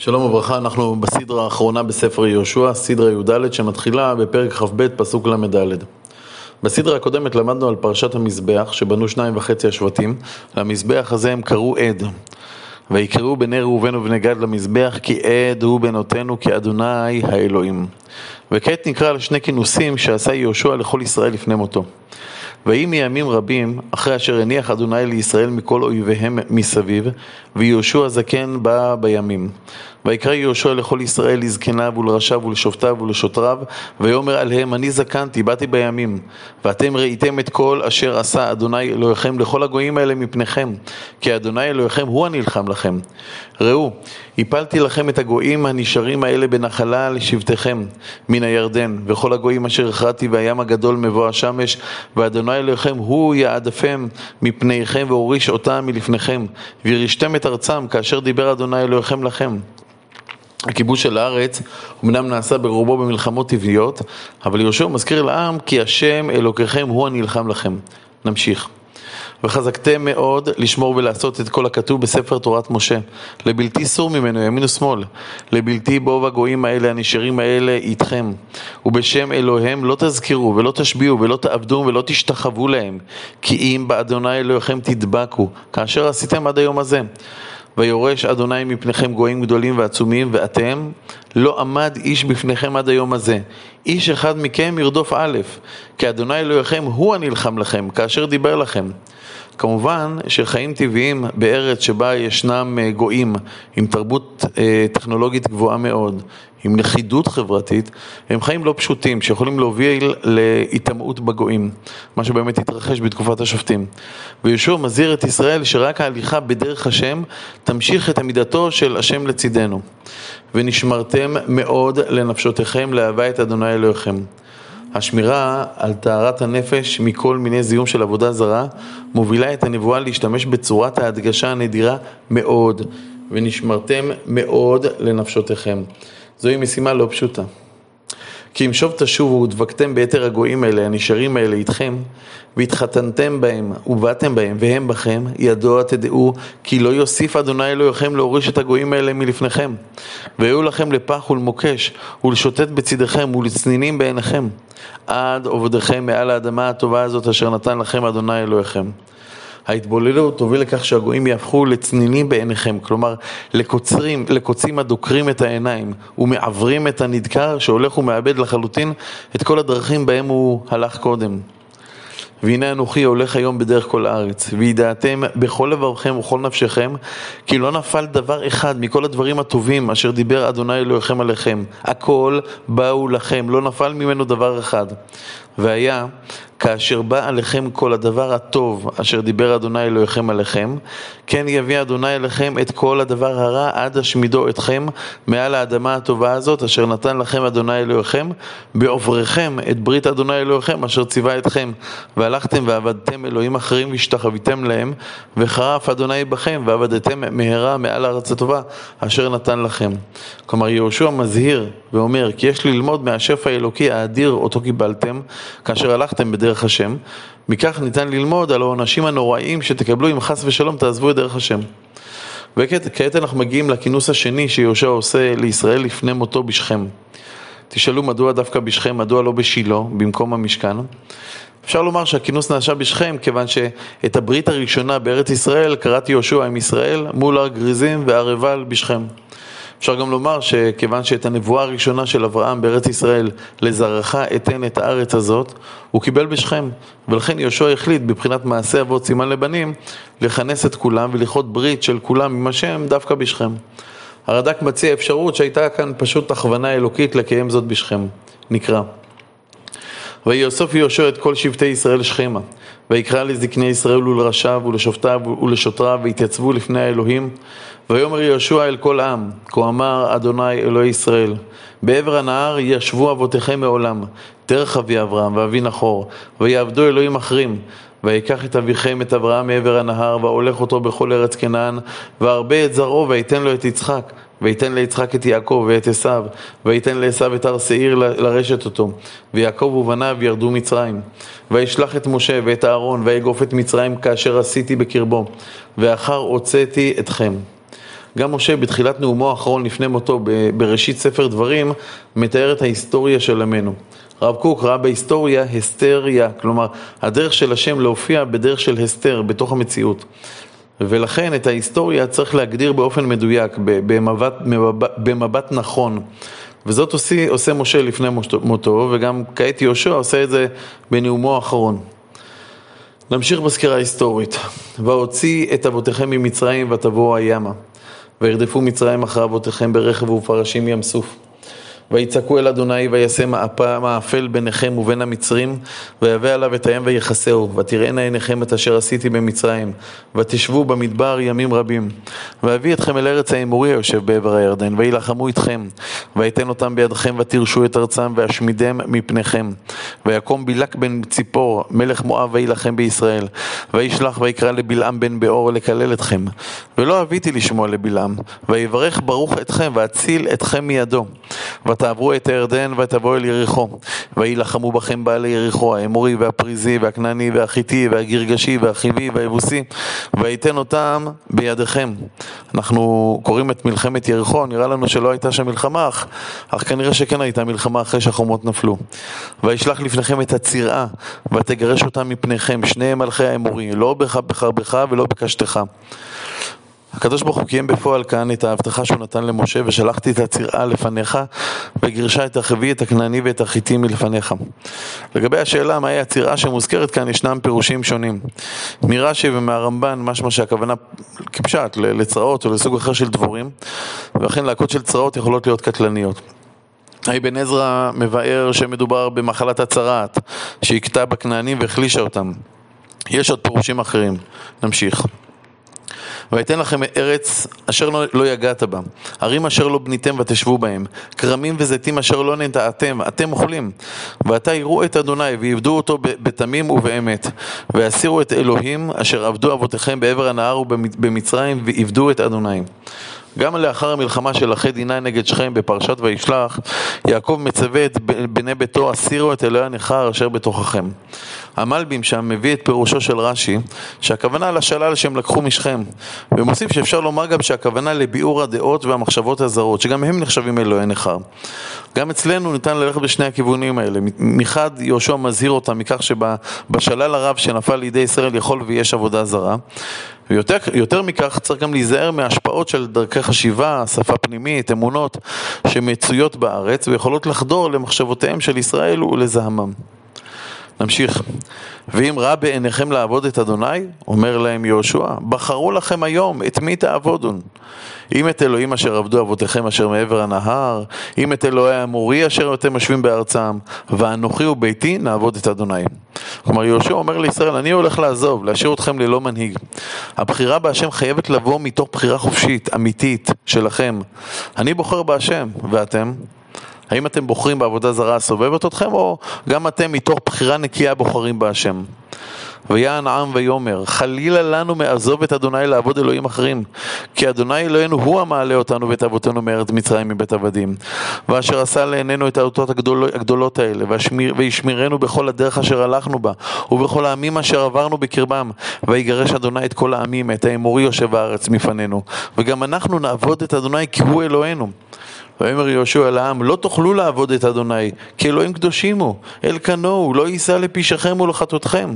שלום וברכה, אנחנו בסדרה האחרונה בספר יהושע, סדרה י"ד, שמתחילה בפרק כ"ב, פסוק ל"ד. בסדרה הקודמת למדנו על פרשת המזבח, שבנו שניים וחצי השבטים. למזבח הזה הם קראו עד. ויקראו בני ראובן ובני גד למזבח, כי עד הוא בנותינו, כי אדוני האלוהים. וכעת נקרא על שני כינוסים שעשה יהושע לכל ישראל לפני מותו. ויהי מימים רבים, אחרי אשר הניח אדוני לישראל מכל אויביהם מסביב, ויהושע זקן בא בימים. ויקרא יהושע לכל ישראל לזקניו ולראשיו ולשופטיו ולשוטריו, ויאמר עליהם אני זקנתי, באתי בימים, ואתם ראיתם את כל אשר עשה אדוני אלוהיכם לכל הגויים האלה מפניכם, כי אדוני אלוהיכם הוא הנלחם לכם. ראו, הפלתי לכם את הגויים הנשארים האלה בנחלה לשבטיכם מן הירדן, וכל הגויים אשר הכרעתי והים הגדול מבוא השמש, ואדוני אלוהיכם הוא יעדפם מפניכם והוריש אותם מלפניכם, וירישתם את ארצם כאשר דיבר אדוני אלוהיכם לכם. הכיבוש של הארץ אמנם נעשה ברובו במלחמות טבעיות, אבל יהושע מזכיר לעם כי השם אלוקיכם הוא הנלחם לכם. נמשיך. וחזקתם מאוד לשמור ולעשות את כל הכתוב בספר תורת משה. לבלתי סור ממנו ימין ושמאל. לבלתי בוב הגויים האלה הנשארים האלה איתכם. ובשם אלוהיהם לא תזכרו ולא תשביעו ולא תעבדו ולא תשתחוו להם. כי אם באדוני אלוהיכם תדבקו, כאשר עשיתם עד היום הזה. ויורש אדוני מפניכם גויים גדולים ועצומים, ואתם לא עמד איש בפניכם עד היום הזה. איש אחד מכם ירדוף א', כי אדוני אלוהיכם הוא הנלחם לכם, כאשר דיבר לכם. כמובן שחיים טבעיים בארץ שבה ישנם אה, גויים עם תרבות אה, טכנולוגית גבוהה מאוד, עם לכידות חברתית, הם חיים לא פשוטים שיכולים להוביל להיטמעות בגויים, מה שבאמת התרחש בתקופת השופטים. ויהושע מזהיר את ישראל שרק ההליכה בדרך השם תמשיך את עמידתו של השם לצידנו. ונשמרתם מאוד לנפשותיכם לאהבה את אדוני אלוהיכם. השמירה על טהרת הנפש מכל מיני זיהום של עבודה זרה מובילה את הנבואה להשתמש בצורת ההדגשה הנדירה מאוד, ונשמרתם מאוד לנפשותיכם. זוהי משימה לא פשוטה. כי אם שוב תשובו ודבקתם ביתר הגויים האלה, הנשארים האלה איתכם, והתחתנתם בהם ובאתם בהם והם בכם, ידוע תדעו כי לא יוסיף אדוני אלוהיכם להוריש את הגויים האלה מלפניכם. והיו לכם לפח ולמוקש ולשוטט בצדכם ולצנינים בעיניכם, עד עובדיכם מעל האדמה הטובה הזאת אשר נתן לכם אדוני אלוהיכם. ההתבוללות תוביל לכך שהגויים יהפכו לצנינים בעיניכם, כלומר לקוצרים, לקוצים הדוקרים את העיניים ומעוורים את הנדקר שהולך ומאבד לחלוטין את כל הדרכים בהם הוא הלך קודם. והנה אנוכי הולך היום בדרך כל הארץ, וידעתם בכל לבבכם ובכל נפשכם, כי לא נפל דבר אחד מכל הדברים הטובים אשר דיבר אדוני אלוהיכם עליכם. הכל באו לכם, לא נפל ממנו דבר אחד. והיה כאשר בא עליכם כל הדבר הטוב אשר דיבר אדוני אלוהיכם עליכם, כן יביא אדוני אליכם את כל הדבר הרע עד השמידו אתכם מעל האדמה הטובה הזאת אשר נתן לכם אדוני אלוהיכם, בעובריכם את ברית אדוני אלוהיכם אשר ציווה אתכם, והלכתם ועבדתם אלוהים אחרים והשתחוויתם להם, וחרף אדוני בכם ועבדתם מהרה מעל הארץ הטובה אשר נתן לכם. כלומר יהושע מזהיר ואומר כי יש ללמוד מהשפע האלוקי האדיר אותו קיבלתם כאשר הלכתם בדרך דרך השם, מכך ניתן ללמוד על העונשים הנוראים שתקבלו אם חס ושלום תעזבו את דרך השם. וכעת אנחנו מגיעים לכינוס השני שיהושע עושה לישראל לפני מותו בשכם. תשאלו מדוע דווקא בשכם, מדוע לא בשילה, במקום המשכן? אפשר לומר שהכינוס נעשה בשכם, כיוון שאת הברית הראשונה בארץ ישראל קראתי יהושע עם ישראל מול הר גריזים והר עיבל בשכם. אפשר גם לומר שכיוון שאת הנבואה הראשונה של אברהם בארץ ישראל, לזרעך אתן את הארץ הזאת, הוא קיבל בשכם. ולכן יהושע החליט, בבחינת מעשה אבות סימן לבנים, לכנס את כולם ולכרות ברית של כולם עם השם דווקא בשכם. הרד"ק מציע אפשרות שהייתה כאן פשוט הכוונה אלוקית לקיים זאת בשכם. נקרא. ויאסוף יהושע את כל שבטי ישראל שכמה, ויקרא לזקני ישראל ולראשיו ולשופטיו ולשוטריו, ויתייצבו לפני האלוהים, ויאמר יהושע אל כל עם, כה אמר אדוני אלוהי ישראל, בעבר הנהר ישבו אבותיכם מעולם, דרך אבי אברהם ואבי נחור, ויעבדו אלוהים אחרים, ויקח את אביכם את אברהם מעבר הנהר, והולך אותו בכל ארץ כנען, והרבה את זרעו, ויתן לו את יצחק. ויתן ליצחק את יעקב ואת עשיו, ויתן לעשיו את הר שעיר לרשת אותו, ויעקב ובניו ירדו מצרים. וישלח את משה ואת אהרון, ויגוף את מצרים כאשר עשיתי בקרבו, ואחר הוצאתי אתכם. גם משה בתחילת נאומו האחרון לפני מותו, בראשית ספר דברים, מתאר את ההיסטוריה של עמנו. הרב קוק ראה בהיסטוריה הסתריה, כלומר הדרך של השם להופיע בדרך של הסתר, בתוך המציאות. ולכן את ההיסטוריה צריך להגדיר באופן מדויק, במבט, במבט, נכון. וזאת עושה, עושה משה לפני מותו, וגם כעת יהושע עושה את זה בנאומו האחרון. נמשיך בסקירה ההיסטורית. והוציא את אבותיכם ממצרים ותבואו הימה, וירדפו מצרים אחרי אבותיכם ברכב ופרשים ים סוף. ויצעקו אל אדוני ויעשה מאפל ביניכם ובין המצרים ויבא עליו את הים ויחסהו ותראינה עיניכם את אשר עשיתי במצרים ותשבו במדבר ימים רבים. ואביא אתכם אל ארץ האמורי היושב בעבר הירדן וילחמו איתכם ויתן אותם בידכם ותירשו את ארצם ואשמידם מפניכם. ויקום בילק בן ציפור מלך מואב וילחם בישראל. וישלח ויקרא לבלעם בן באור לקלל אתכם. ולא אביתי לשמוע לבלעם ויברך ברוך אתכם ואציל אתכם מידו ותעברו את הירדן ותבואו אל יריחו. ויילחמו בכם בעלי יריחו, האמורי והפריזי והכנעני והחיטי והגרגשי והחיבי והיבוסי, ויתן אותם בידיכם. אנחנו קוראים את מלחמת יריחו, נראה לנו שלא הייתה שם מלחמה, אך, אך כנראה שכן הייתה מלחמה אחרי שהחומות נפלו. וישלח לפניכם את הצירה, ותגרש אותם מפניכם, שני מלכי האמורי, לא בחרבך ולא בקשתך. הקדוש ברוך הוא קיים בפועל כאן את ההבטחה שהוא נתן למשה ושלחתי את הצירה לפניך וגירשה את החבי, את הכנעני ואת החיטי מלפניך. לגבי השאלה מהי הצירה שמוזכרת כאן ישנם פירושים שונים. מרש"י ומהרמב"ן משמע שהכוונה כפשט לצרעות או לסוג אחר של דבורים ולכן להקות של צרעות יכולות להיות קטלניות. האבן עזרא מבאר שמדובר במחלת הצרעת שהכתה בכנענים והחלישה אותם. יש עוד פירושים אחרים. נמשיך. ויתן לכם ארץ אשר לא, לא יגעת בה, ערים אשר לא בניתם ותשבו בהם, כרמים וזיתים אשר לא נטעתם, אתם אוכלים. ועתה יראו את אדוני ויעבדו אותו בתמים ובאמת, ויסירו את אלוהים אשר עבדו אבותיכם בעבר הנהר ובמצרים ועבדו את אדוני. גם לאחר המלחמה של אחי דינה נגד שכם בפרשת וישלח, יעקב מצווה את בני ביתו, הסירו את אלוהי הנכר אשר בתוככם. המלבים שם מביא את פירושו של רש"י, שהכוונה לשלל שהם לקחו משכם, ומוסיף שאפשר לומר גם שהכוונה לביאור הדעות והמחשבות הזרות, שגם הם נחשבים אלוהי נכר. גם אצלנו ניתן ללכת בשני הכיוונים האלה. מחד יהושע מזהיר אותם מכך שבשלל הרב שנפל לידי ישראל יכול ויש עבודה זרה, ויותר מכך צריך גם להיזהר מהשפעות של דרכי חשיבה, שפה פנימית, אמונות שמצויות בארץ ויכולות לחדור למחשבותיהם של ישראל ולזעמם. נמשיך. ואם רע בעיניכם לעבוד את אדוני, אומר להם יהושע, בחרו לכם היום את מי תעבודון. אם את אלוהים אשר עבדו אבותיכם אשר מעבר הנהר, אם את אלוהי האמורי אשר אתם יושבים בארצם, ואנוכי וביתי נעבוד את אדוני. כלומר יהושע אומר לישראל, אני הולך לעזוב, להשאיר אתכם ללא מנהיג. הבחירה בהשם חייבת לבוא מתוך בחירה חופשית, אמיתית, שלכם. אני בוחר בהשם, ואתם? האם אתם בוחרים בעבודה זרה הסובבת אתכם, או גם אתם מתוך בחירה נקייה בוחרים בהשם? ויען העם ויאמר, חלילה לנו מעזוב את אדוני לעבוד אלוהים אחרים, כי אדוני אלוהינו הוא המעלה אותנו ואת אבותינו מארץ מצרים מבית עבדים, ואשר עשה לעינינו את האותות הגדול, הגדולות האלה, וישמירנו בכל הדרך אשר הלכנו בה, ובכל העמים אשר עברנו בקרבם, ויגרש אדוני את כל העמים, את האמורי יושב הארץ מפנינו, וגם אנחנו נעבוד את אדוני כי הוא אלוהינו. ויאמר יהושע אל העם, לא תוכלו לעבוד את אדוני, כי אלוהים קדושים הוא, אל כנוהו, לא יישא לפשעכם ולחטאותכם.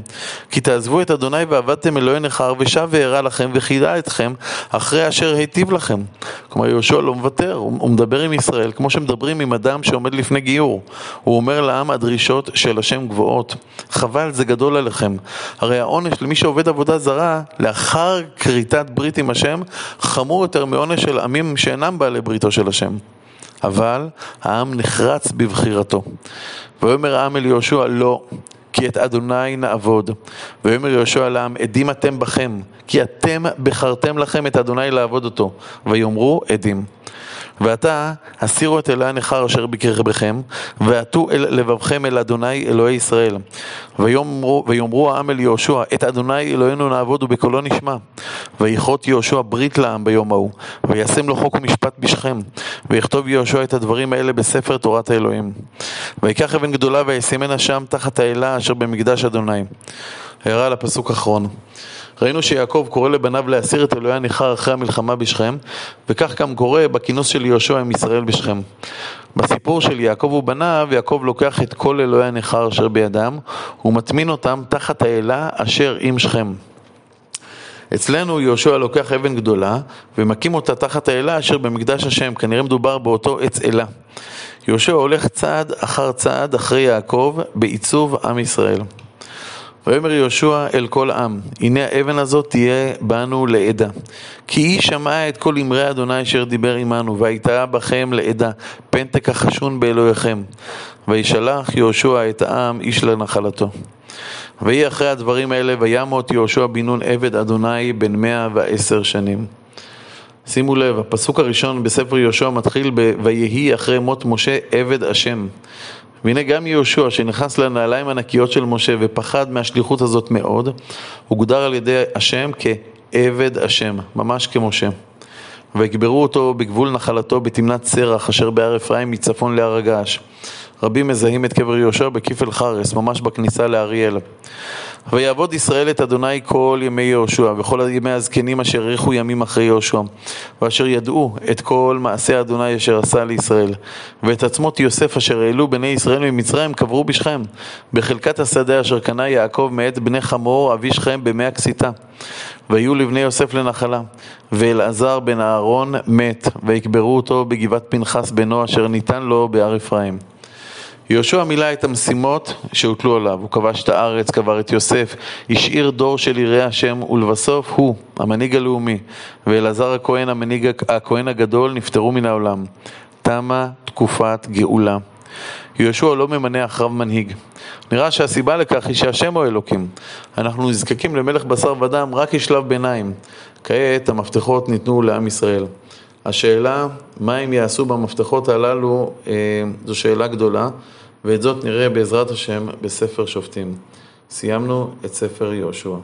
כי תעזבו את אדוני ועבדתם אלוהי נכר, ושב והרע לכם, וחידה אתכם, אחרי אשר היטיב לכם. כלומר, יהושע לא מוותר, הוא מדבר עם ישראל, כמו שמדברים עם אדם שעומד לפני גיור. הוא אומר לעם, הדרישות של השם גבוהות. חבל, זה גדול עליכם. הרי העונש למי שעובד עבודה זרה, לאחר כריתת ברית עם השם, חמור יותר מעונש של עמים שאינם בעלי בריתו של השם. אבל העם נחרץ בבחירתו. ויאמר העם אל יהושע לא, כי את אדוני נעבוד. ויאמר יהושע לעם, עדים אתם בכם, כי אתם בחרתם לכם את אדוני לעבוד אותו. ויאמרו עדים. ועתה הסירו את אלוהי הנכר אשר בקרבכם, ועטו אל לבבכם אל אדוני אלוהי ישראל. ויאמרו, ויאמרו העם אל יהושע, את אדוני אלוהינו נעבוד ובקולו נשמע. ויכרות יהושע ברית לעם ביום ההוא, וישם לו חוק ומשפט בשכם, ויכתוב יהושע את הדברים האלה בספר תורת האלוהים. ויקח אבן גדולה וישימנה שם תחת האלה אשר במקדש אדוני. הערה לפסוק האחרון. ראינו שיעקב קורא לבניו להסיר את אלוהי הנכר אחרי המלחמה בשכם, וכך גם קורה בכינוס של יהושע עם ישראל בשכם. בסיפור של יעקב ובניו, יעקב לוקח את כל אלוהי הנכר אשר בידם, ומטמין אותם תחת האלה אשר עם שכם. אצלנו יהושע לוקח אבן גדולה ומקים אותה תחת האלה אשר במקדש השם, כנראה מדובר באותו עץ אלה. יהושע הולך צעד אחר צעד אחרי יעקב בעיצוב עם ישראל. ויאמר יהושע אל כל עם, הנה האבן הזאת תהיה בנו לעדה. כי היא שמעה את כל אמרי אדוני אשר דיבר עמנו, והייתה בכם לעדה, פנטק החשון באלוהיכם. וישלח יהושע את העם איש לנחלתו. ויהי אחרי הדברים האלה, וימות יהושע בן נון עבד אדוני בן מאה ועשר שנים. שימו לב, הפסוק הראשון בספר יהושע מתחיל ב- ויהי אחרי מות משה עבד השם. והנה גם יהושע שנכנס לנעליים הנקיות של משה ופחד מהשליחות הזאת מאוד, הוגדר על ידי השם כעבד השם, ממש כמשה. ויקברו אותו בגבול נחלתו בתמנת סרח אשר בהר אפרים מצפון להר הגעש. רבים מזהים את קבר יהושע בכיפל חרס, ממש בכניסה לאריאל. ויעבוד ישראל את אדוני כל ימי יהושע, וכל ימי הזקנים אשר האריכו ימים אחרי יהושע, ואשר ידעו את כל מעשה אדוני אשר עשה לישראל. ואת עצמות יוסף אשר העלו בני ישראל ממצרים קברו בשכם, בחלקת השדה אשר קנה יעקב מאת בני חמור אבי שכם במי הקסיתה. ויהיו לבני יוסף לנחלה. ואלעזר בן אהרון מת, ויקברו אותו בגבעת פנחס בנו אשר ניתן לו בהר אפרים. יהושע מילא את המשימות שהוטלו עליו, הוא כבש את הארץ, קבר את יוסף, השאיר דור של יראי השם, ולבסוף הוא, המנהיג הלאומי, ואלעזר הכהן, המנהיג הכהן הגדול, נפטרו מן העולם. תמה תקופת גאולה. יהושע לא ממנה אחריו מנהיג. נראה שהסיבה לכך היא שהשם הוא אלוקים. אנחנו נזקקים למלך בשר ודם רק כשלב ביניים. כעת המפתחות ניתנו לעם ישראל. השאלה, מה הם יעשו במפתחות הללו, אה, זו שאלה גדולה, ואת זאת נראה בעזרת השם בספר שופטים. סיימנו את ספר יהושע.